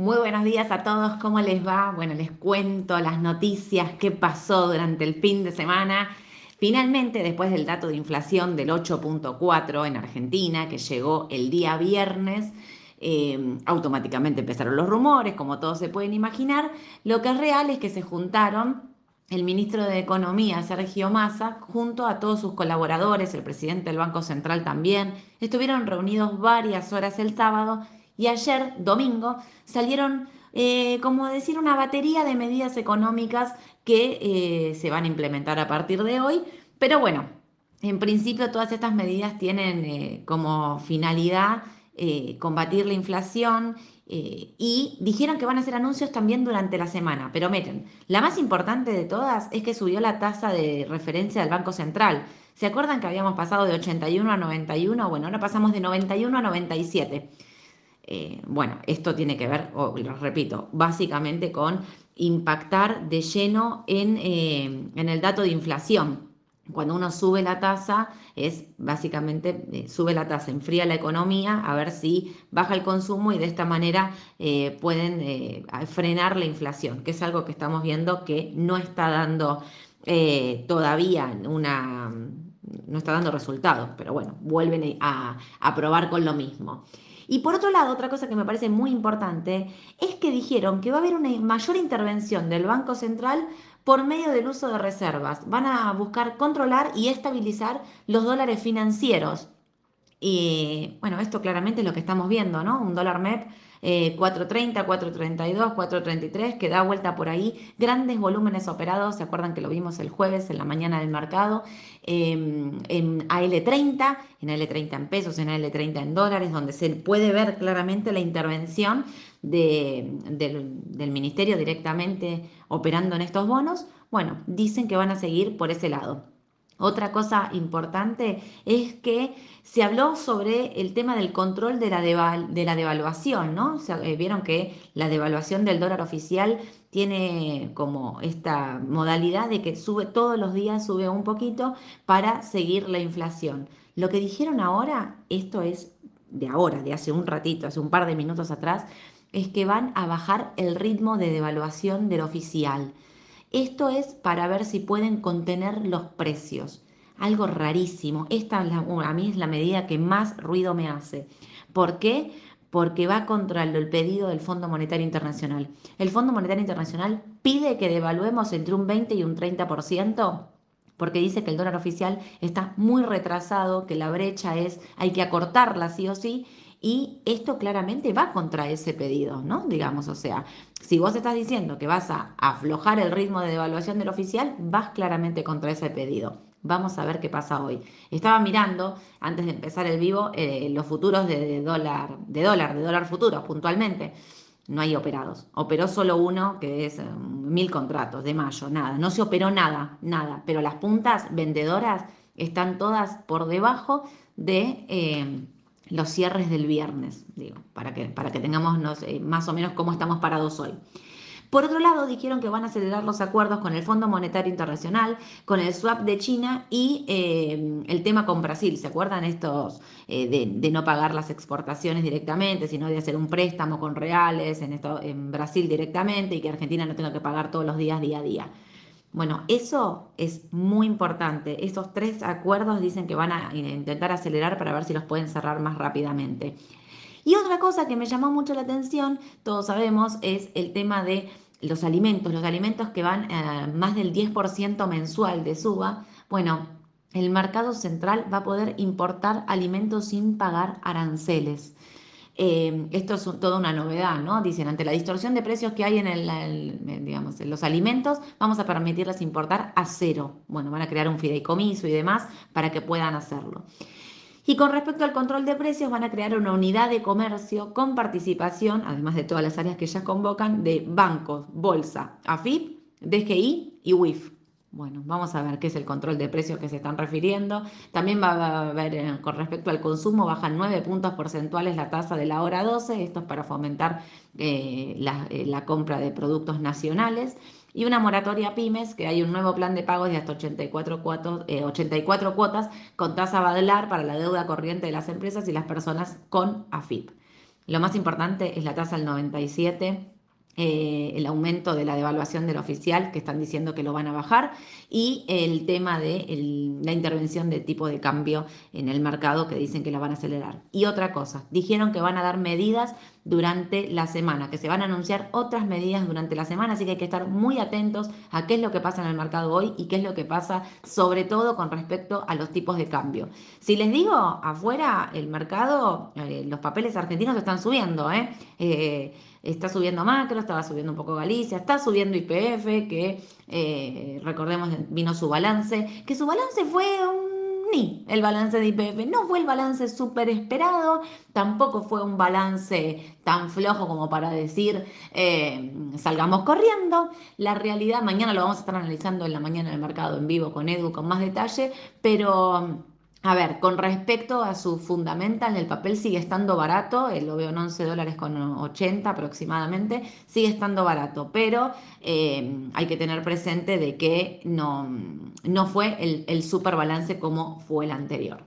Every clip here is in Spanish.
Muy buenos días a todos, ¿cómo les va? Bueno, les cuento las noticias, qué pasó durante el fin de semana. Finalmente, después del dato de inflación del 8.4 en Argentina, que llegó el día viernes, eh, automáticamente empezaron los rumores, como todos se pueden imaginar. Lo que es real es que se juntaron el ministro de Economía, Sergio Massa, junto a todos sus colaboradores, el presidente del Banco Central también, estuvieron reunidos varias horas el sábado y ayer, domingo, salieron, eh, como decir, una batería de medidas económicas que eh, se van a implementar a partir de hoy. Pero bueno, en principio todas estas medidas tienen eh, como finalidad combatir la inflación y dijeron que van a hacer anuncios también durante la semana. Pero miren, la más importante de todas es que subió la tasa de referencia del Banco Central. ¿Se acuerdan que habíamos pasado de 81 a 91? Bueno, ahora pasamos de 91 a 97. Eh, bueno, esto tiene que ver, lo repito, básicamente con impactar de lleno eh, en, el dato de inflación. Cuando uno sube la tasa, es básicamente eh, sube la tasa, enfría la economía, a ver si baja el consumo y de esta manera pueden frenar la inflación, que es algo que estamos viendo que no está dando todavía una, no está dando resultados, pero bueno, vuelven a probar con lo mismo. Y por otro lado, otra cosa que me parece muy importante es que dijeron que va a haber una mayor intervención del Banco Central por medio del uso de reservas. Van a buscar controlar y estabilizar los dólares financieros. Y bueno, esto claramente es lo que estamos viendo, ¿no? Un dólar MEP 430, 432, 433, que da vuelta por ahí, grandes volúmenes operados, se acuerdan que lo vimos el jueves en la mañana del mercado, em, en AL30, en AL30 en pesos, en AL30 en dólares, donde se puede ver claramente la intervención del ministerio directamente operando en estos bonos. Bueno, dicen que van a seguir por ese lado. Otra cosa importante es que se habló sobre el tema del control de la, de la devaluación, ¿no? Eh, vieron que la devaluación del dólar oficial tiene como esta modalidad de que sube todos los días, sube un poquito para seguir la inflación. Lo que dijeron ahora, esto es de ahora, de hace un ratito, hace un par de minutos atrás, es que van a bajar el ritmo de devaluación del oficial. Esto es para ver si pueden contener los precios. Algo rarísimo. Esta a mí es la medida que más ruido me hace. ¿Por qué? Porque va contra el pedido del Fondo Monetario Internacional. El Fondo Monetario Internacional pide que devaluemos entre un 20 y un 30% porque dice que el dólar oficial está muy retrasado, que la brecha es, hay que acortarla sí o sí, y esto claramente va contra ese pedido, ¿no? Digamos, o sea, si vos estás diciendo que vas a aflojar el ritmo de devaluación del oficial, vas claramente contra ese pedido. Vamos a ver qué pasa hoy. Estaba mirando, antes de empezar el vivo, eh, los futuros de, dólar, de dólar, de dólar futuros puntualmente. No hay operados. Operó solo uno, que es eh, mil contratos de mayo, nada. No se operó nada, nada. Pero las puntas vendedoras están todas por debajo de... Eh, los cierres del viernes, digo, para que, para que tengamos más o menos cómo estamos parados hoy. Por otro lado, dijeron que van a acelerar los acuerdos con el Fondo Monetario Internacional, con el swap de China y eh, el tema con Brasil. ¿Se acuerdan estos eh, de, no pagar las exportaciones directamente, sino de hacer un préstamo con reales en, esto, en Brasil directamente y que Argentina no tenga que pagar todos los días día a día? Bueno, eso es muy importante. Esos tres acuerdos dicen que van a intentar acelerar para ver si los pueden cerrar más rápidamente. Y otra cosa que me llamó mucho la atención, todos sabemos, es el tema de los alimentos, los alimentos que van eh, más del 10% mensual de suba. Bueno, el mercado central va a poder importar alimentos sin pagar aranceles. Eh, esto es toda una novedad, ¿no? Dicen, ante la distorsión de precios que hay en, en los alimentos, vamos a permitirles importar a cero. Bueno, van a crear un fideicomiso y demás para que puedan hacerlo. Y con respecto al control de precios, van a crear una unidad de comercio con participación, además de todas las áreas que ya convocan, de bancos, bolsa, AFIP, DGI y WIF. Bueno, vamos a ver qué es el control de precios que se están refiriendo. También va a haber, eh, con respecto al consumo, bajan 9 puntos porcentuales la tasa de la hora 12. Esto es para fomentar eh, eh, la, compra de productos nacionales. Y una moratoria pymes, que hay un nuevo plan de pagos de hasta 84, 84 cuotas con tasa Badlar para la deuda corriente de las empresas y las personas con AFIP. Lo más importante es la tasa del 97 eh, el aumento de la devaluación del oficial, que están diciendo que lo van a bajar, y el tema de la intervención de tipo de cambio en el mercado, que dicen que la van a acelerar. Y otra cosa, dijeron que van a dar medidas durante la semana, que se van a anunciar otras medidas durante la semana, así que hay que estar muy atentos a qué es lo que pasa en el mercado hoy y qué es lo que pasa sobre todo con respecto a los tipos de cambio. Si les digo, afuera el mercado, eh, los papeles argentinos están subiendo, ¿eh? eh está subiendo Macro, estaba subiendo un poco Galicia, está subiendo IPF, que recordemos vino su balance, que su balance fue un ni el balance de IPF, no fue el balance súper esperado, tampoco fue un balance tan flojo como para decir eh, salgamos corriendo. La realidad, mañana lo vamos a estar analizando en la mañana del mercado en vivo con Edu con más detalle, pero a ver, con respecto a su fundamental, el papel sigue estando barato, eh, lo veo en 11 dólares con 80 aproximadamente, sigue estando barato, pero eh, hay que tener presente de que no, no fue el, el super balance como fue el anterior.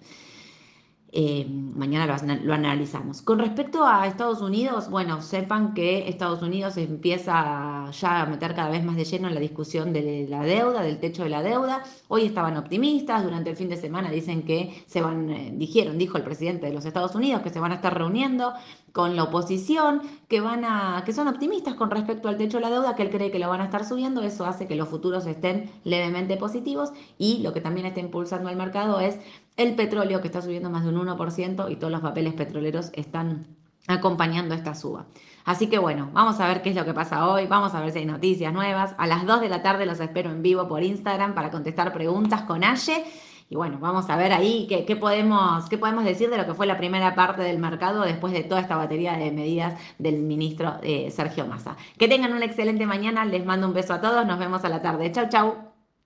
Eh, mañana lo, analizamos. Con respecto a Estados Unidos, bueno, sepan que Estados Unidos empieza ya a meter cada vez más de lleno en la discusión de la deuda, del techo de la deuda. Hoy estaban optimistas, durante el fin de semana dicen que se van, eh, dijeron, dijo el presidente de los Estados Unidos, que se van a estar reuniendo con la oposición, que van a, que son optimistas con respecto al techo de la deuda, que él cree que lo van a estar subiendo, eso hace que los futuros estén levemente positivos y lo que también está impulsando el mercado es el petróleo que está subiendo más de un 1% y todos los papeles petroleros están acompañando esta suba. Así que bueno, vamos a ver qué es lo que pasa hoy, vamos a ver si hay noticias nuevas. A las 2 de la tarde los espero en vivo por Instagram para contestar preguntas con Aye. Y bueno, vamos a ver ahí qué, podemos, qué podemos decir de lo que fue la primera parte del mercado después de toda esta batería de medidas del ministro eh, Sergio Massa. Que tengan una excelente mañana, les mando un beso a todos, nos vemos a la tarde. Chau, chau.